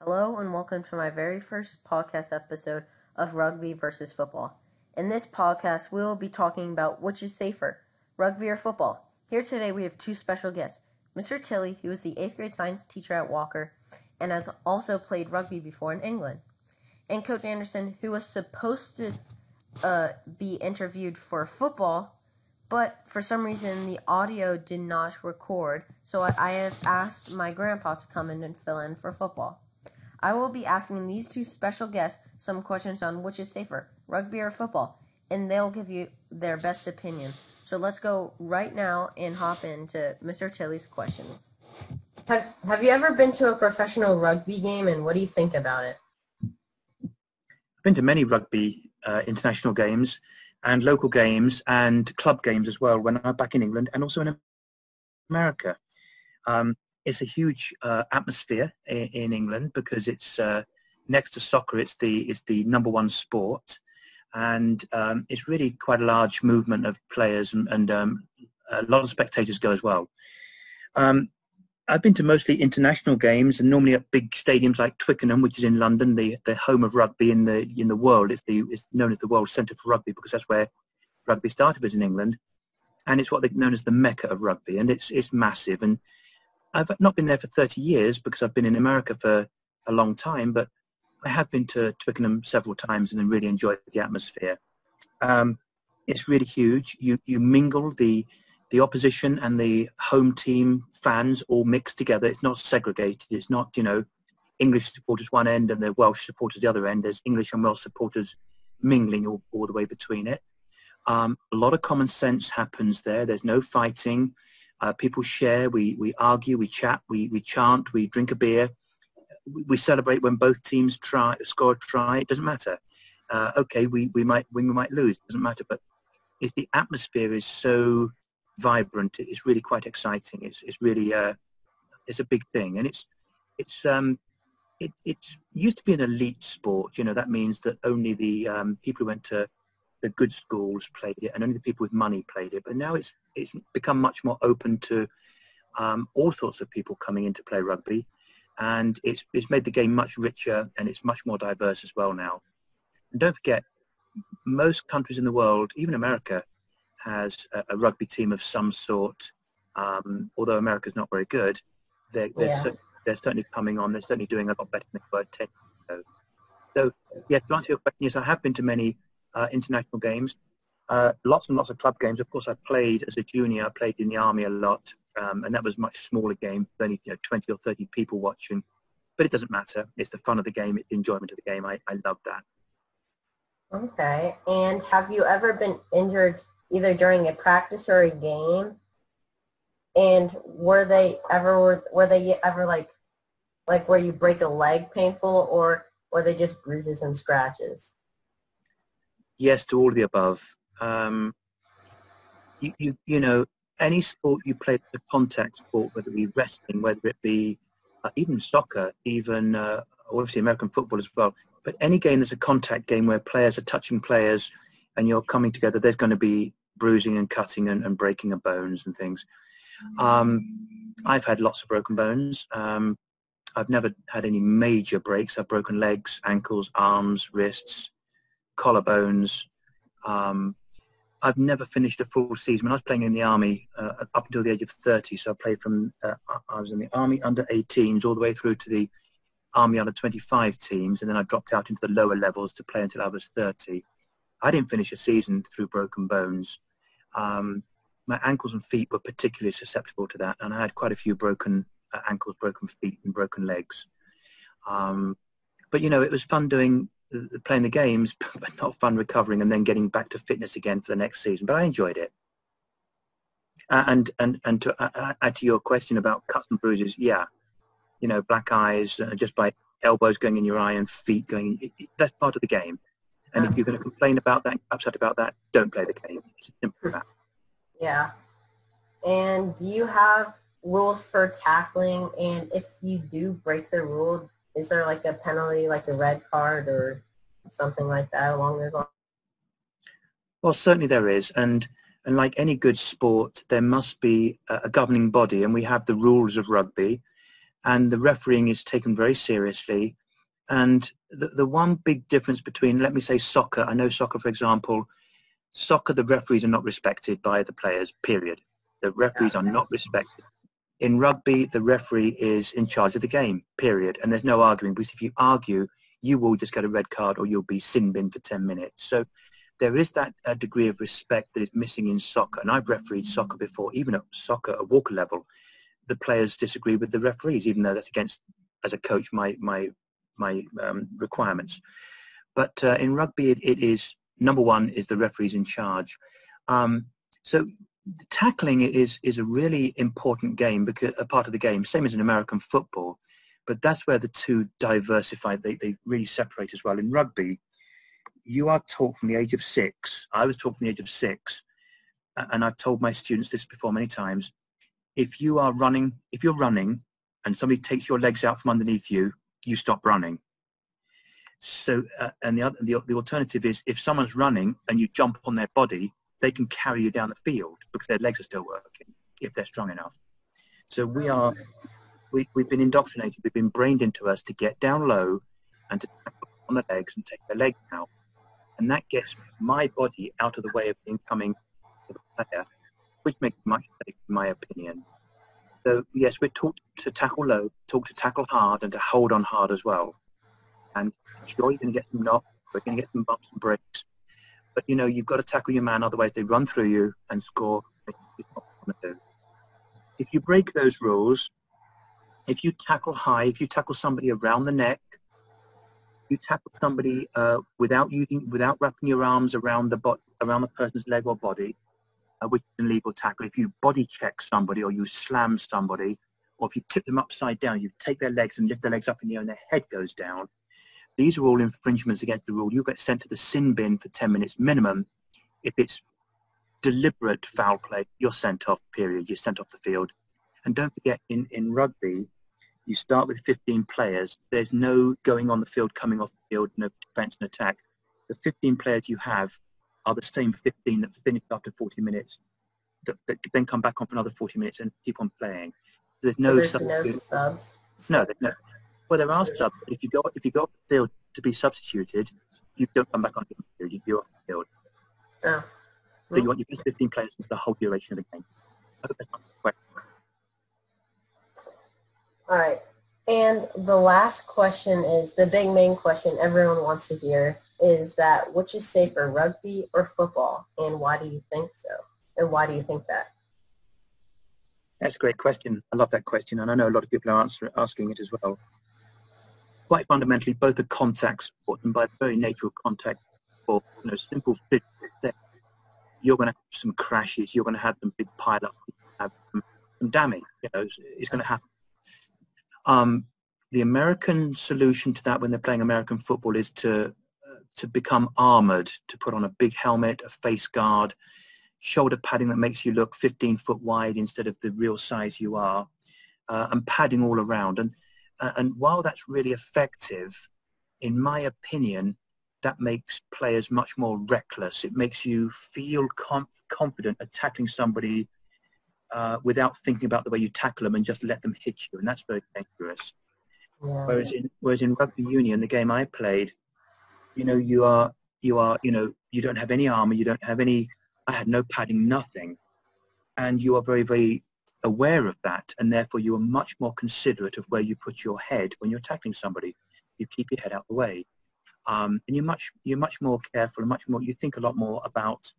Hello and welcome to my very first podcast episode of Rugby versus Football. In this podcast, we will be talking about which is safer, rugby or football. Here today we have two special guests. Mr. Tilley, who is the 8th grade science teacher at Walker and has also played rugby before in England. And Coach Anderson, who was supposed to uh, be interviewed for football, but for some reason the audio did not record, so I, I have asked my grandpa to come in and fill in for football. I will be asking these two special guests some questions on which is safer, rugby or football, and they'll give you their best opinion. So let's go right now and hop into Mr. Tilley's questions. Have, have you ever been to a professional rugby game and what do you think about it? I've been to many rugby uh, international games and local games and club games as well when I'm back in England and also in America. Um, it's a huge uh, atmosphere in, in, England because it's uh, next to soccer. It's the it's the number one sport, and um, it's really quite a large movement of players and, and um, a lot of spectators go as well. Um, I've been to mostly international games and normally at big stadiums like Twickenham, which is in London, the, the home of rugby in the in the world. It's the it's known as the World Centre for Rugby because that's where rugby started was in England, and it's what they're known as the mecca of rugby, and it's it's massive. And I've not been there for 30 years because I've been in America for a long time, but I have been to Twickenham several times and really enjoyed the atmosphere. Um, it's really huge. You you mingle the the opposition and the home team fans all mixed together. It's not segregated. It's not you know English supporters one end and the Welsh supporters the other end. There's English and Welsh supporters mingling all, all the way between it. Um, a lot of common sense happens there. There's no fighting. Uh, people share, we, we argue, we chat, we, we chant, we drink a beer. We, celebrate when both teams try score a try. It doesn't matter. Uh, okay, we, we might win, we might lose. It doesn't matter. But it's the atmosphere is so vibrant. It's really quite exciting. It's it's really uh, it's a big thing, and it's it's um, it it used to be an elite sport. You know that means that only the um, people who went to the good schools played it, and only the people with money played it. But now it's it's become much more open to um, all sorts of people coming in to play rugby, and it's it's made the game much richer and it's much more diverse as well now. And don't forget, most countries in the world, even America, has a, a rugby team of some sort. Um, although America's not very good, they're they're, yeah. they're, certainly coming on. They're certainly doing a lot better than they were ten years ago. So, yeah, to answer your question, yes, I have been to many uh, international games. Uh, lots and lots of club games. Of course, I played as a junior. I played in the army a lot, um, and that was a much smaller game, only you know, 20 or 30 people watching. But it doesn't matter. It's the fun of the game. It's the enjoyment of the game. I, I love that. Okay. And have you ever been injured either during a practice or a game? And were they ever were, were they ever like like where you break a leg painful or were they just bruises and scratches? yes to all of the above. Um, you, you, you know, any sport you play, the contact sport, whether it be wrestling, whether it be uh, even soccer, even uh, obviously American football as well, but any game that's a contact game where players are touching players and you're coming together, there's going to be bruising and cutting and, and breaking of bones and things. Um, I've had lots of broken bones. Um, I've never had any major breaks. I've broken legs, ankles, arms, wrists, collarbones. Um, I've never finished a full season. When I was playing in the army uh, up until the age of 30, so I played from uh, I was in the army under 18s all the way through to the army under 25 teams, and then I dropped out into the lower levels to play until I was 30. I didn't finish a season through broken bones. Um, my ankles and feet were particularly susceptible to that, and I had quite a few broken uh, ankles, broken feet, and broken legs. Um, but you know, it was fun doing playing the games, but not fun recovering and then getting back to fitness again for the next season. But I enjoyed it. Uh, and and and to uh, add to your question about cuts and bruises, yeah, you know, black eyes uh, just by elbows going in your eye and feet going. It, it, that's part of the game. And if you're going to complain about that, upset about that, don't play the game. It's simple that. Yeah. And do you have rules for tackling? And if you do break the rule, is there like a penalty, like a red card or something like that along those lines? Well, certainly there is, and and like any good sport, there must be a, a governing body, and we have the rules of rugby, and the refereeing is taken very seriously. And the, the one big difference between, let me say, soccer, I know soccer, for example, soccer, the referees are not respected by the players, period. The referees are not respected. In rugby, the referee is in charge of the game, period. And there's no arguing because if you argue, you will just get a red card or you'll be sin bin for 10 minutes. So there is that uh, degree of respect that is missing in soccer. And I've refereed soccer before, even at soccer at Walker level. The players disagree with the referees, even though that's against, as a coach, my my my um, requirements. But uh, in rugby, it, it is number one is the referees in charge. Um, so tackling is is a really important game because a part of the game, same as in American football. But that's where the two diversify. They they really separate as well. In rugby, you are taught from the age of six. I was taught from the age of six, and I've told my students this before many times. If you are running, if you're running, and somebody takes your legs out from underneath you, you stop running. So, uh, and the, other, the the alternative is if someone's running and you jump on their body, they can carry you down the field because their legs are still working if they're strong enough. So we oh. are, we, we've been indoctrinated, we've been brained into us to get down low and to tap on the legs and take the legs out and that gets my body out of the way of the incoming player, which makes much safer, in my opinion. So yes, we're taught to tackle low, taught to tackle hard, and to hold on hard as well. And sure, you're going to get some knocks, we're going to get some bumps and breaks, but you know you've got to tackle your man, otherwise they run through you and score. If you break those rules, if you tackle high, if you tackle somebody around the neck, you tackle somebody uh, without using, without wrapping your arms around the bo- around the person's leg or body, uh, which is an illegal tackle. If you body check somebody or you slam somebody, or if you tip them upside down, you take their legs and lift their legs up in the air and their head goes down. These are all infringements against the rule. You get sent to the sin bin for 10 minutes minimum. If it's deliberate foul play, you're sent off, period. You're sent off the field. And don't forget, in, in rugby, you start with 15 players. There's no going on the field, coming off the field, no defense and attack. The 15 players you have are the same 15 that finish after 40 minutes, that, that then come back on for another 40 minutes and keep on playing. There's no, there's no subs. No, no. Well, there are subs. If you go if you go off the field to be substituted, you don't come back on the field. You go off the field. Oh. So you want your best 15 players for the whole duration of the game. I hope that's not all right. And the last question is the big main question everyone wants to hear is that which is safer, rugby or football? And why do you think so? And why do you think that? That's a great question. I love that question. And I know a lot of people are answer, asking it as well. Quite fundamentally, both are contact sport. And by the very nature of contact sport, you know, simple physical steps, you're going to have some crashes. You're going to have some big pile-ups, have some damage. You know, it's going to happen um, the American solution to that when they're playing American football is to uh, to become armored, to put on a big helmet, a face guard, shoulder padding that makes you look 15 foot wide instead of the real size you are, uh, and padding all around. And uh, and while that's really effective, in my opinion, that makes players much more reckless. It makes you feel conf- confident at tackling somebody uh, without thinking about the way you tackle them and just let them hit you, and that's very dangerous. Yeah. Whereas in whereas in rugby union, the game I played, you know, you are you are you know you don't have any armor, you don't have any. I had no padding, nothing, and you are very very aware of that, and therefore you are much more considerate of where you put your head when you're tackling somebody. You keep your head out the way, um, and you're much you're much more careful and much more. You think a lot more about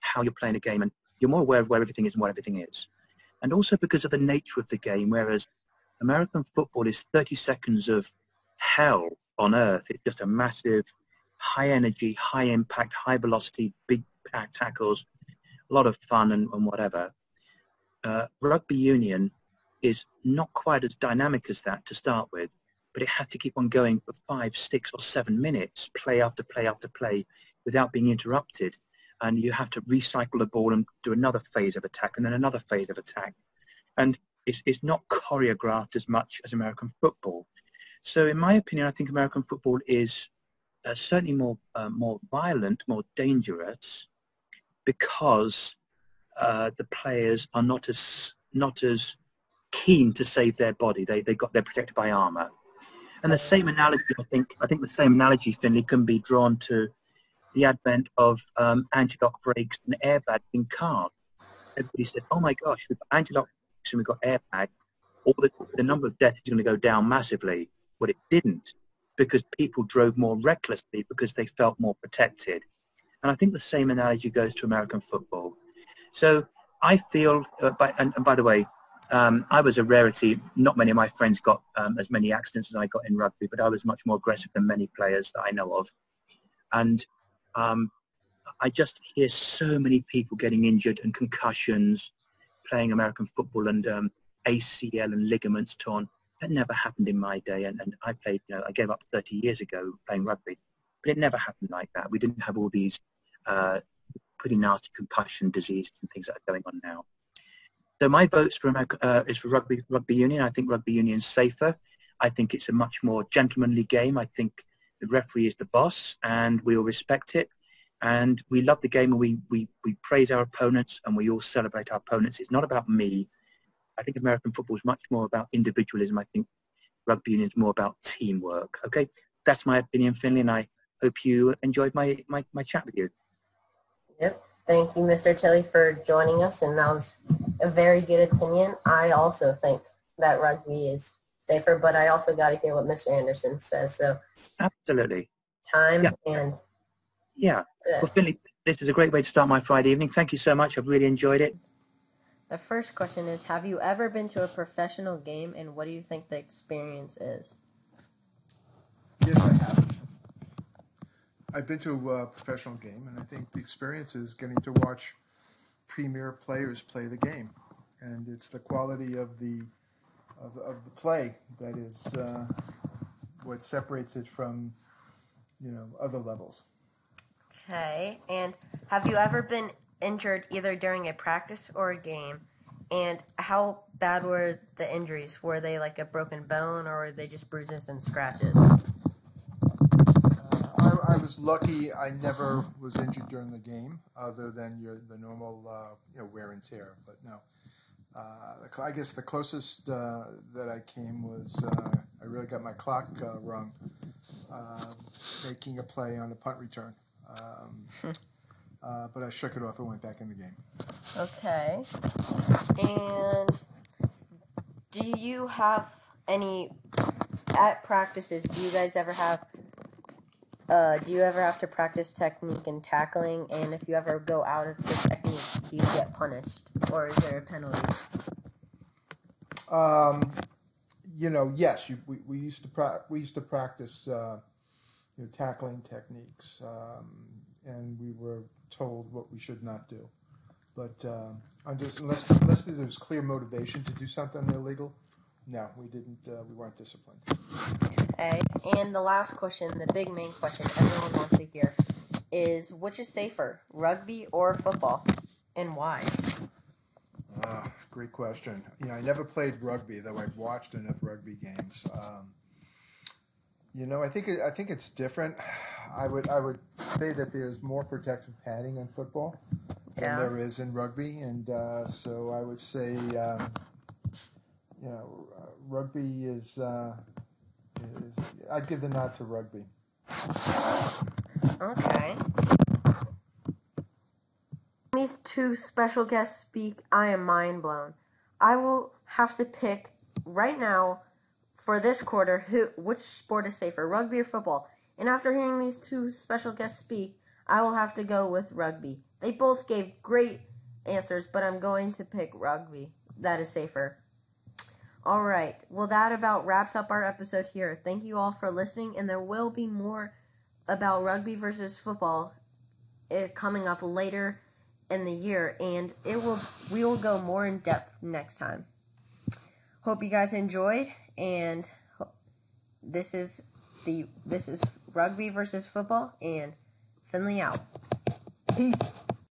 how you're playing a game and you're more aware of where everything is and what everything is. And also because of the nature of the game, whereas American football is 30 seconds of hell on earth. It's just a massive, high energy, high impact, high velocity, big pack tackles, a lot of fun and, and whatever. Uh, rugby union is not quite as dynamic as that to start with, but it has to keep on going for five, six or seven minutes, play after play after play, without being interrupted and you have to recycle the ball and do another phase of attack and then another phase of attack. And it's, it's not choreographed as much as American football. So in my opinion, I think American football is uh, certainly more, uh, more violent, more dangerous because uh, the players are not as, not as keen to save their body. They they got they're protected by armor. And the same analogy, I think, I think the same analogy, Finley, can be drawn to the advent of um, anti-lock brakes and airbags in cars. Everybody said, "Oh my gosh, we've got anti-lock brakes and we've got airbag. All the, the number of deaths is going to go down massively." But it didn't, because people drove more recklessly because they felt more protected. And I think the same analogy goes to American football. So I feel, uh, by, and, and by the way, um, I was a rarity. Not many of my friends got um, as many accidents as I got in rugby, but I was much more aggressive than many players that I know of. And um, I just hear so many people getting injured and concussions playing American football and um, ACL and ligaments torn. That never happened in my day. And, and I played, you know, I gave up 30 years ago playing rugby, but it never happened like that. We didn't have all these uh, pretty nasty concussion diseases and things that are going on now. So my votes for uh, is for rugby rugby union. I think rugby union is safer. I think it's a much more gentlemanly game. I think the referee is the boss, and we all respect it. And we love the game, and we we we praise our opponents, and we all celebrate our opponents. It's not about me. I think American football is much more about individualism. I think rugby union is more about teamwork. Okay, that's my opinion, Finley, and I hope you enjoyed my my, my chat with you. Yep. Thank you, Mr. Tilley, for joining us, and that was a very good opinion. I also think that rugby is safer, but I also got to hear what Mr. Anderson says. So absolutely, time yeah. and yeah. Well, Finley, this is a great way to start my Friday evening. Thank you so much. I've really enjoyed it. The first question is: Have you ever been to a professional game, and what do you think the experience is? Yes, I have. I've been to a professional game, and I think the experience is getting to watch premier players play the game, and it's the quality of the of, of the play that is uh, what separates it from you know other levels. Okay, and have you ever been injured either during a practice or a game? And how bad were the injuries? Were they like a broken bone, or were they just bruises and scratches? Was lucky. I never was injured during the game, other than your the normal uh, you know wear and tear. But no, uh, I guess the closest uh, that I came was uh, I really got my clock uh, wrong, um, making a play on a punt return. Um, hmm. uh, but I shook it off and went back in the game. Okay. And do you have any at practices? Do you guys ever have uh, do you ever have to practice technique and tackling? And if you ever go out of the technique, do you get punished, or is there a penalty? Um, you know, yes. You, we, we used to pra- we used to practice uh, you know, tackling techniques, um, and we were told what we should not do. But uh, just, unless unless there's clear motivation to do something illegal, no, we didn't. Uh, we weren't disciplined. Okay, and the last question, the big main question everyone wants to hear, is which is safer, rugby or football, and why? Uh, great question. You know, I never played rugby, though I've watched enough rugby games. Um, you know, I think I think it's different. I would I would say that there's more protective padding in football than there is in rugby, and uh, so I would say. Um, you know, uh, rugby is, uh, is. I'd give the nod to rugby. Okay. These two special guests speak. I am mind blown. I will have to pick right now for this quarter who which sport is safer, rugby or football. And after hearing these two special guests speak, I will have to go with rugby. They both gave great answers, but I'm going to pick rugby. That is safer. All right. Well, that about wraps up our episode here. Thank you all for listening, and there will be more about rugby versus football eh, coming up later in the year, and it will we will go more in depth next time. Hope you guys enjoyed, and this is the this is rugby versus football, and Finley out. Peace.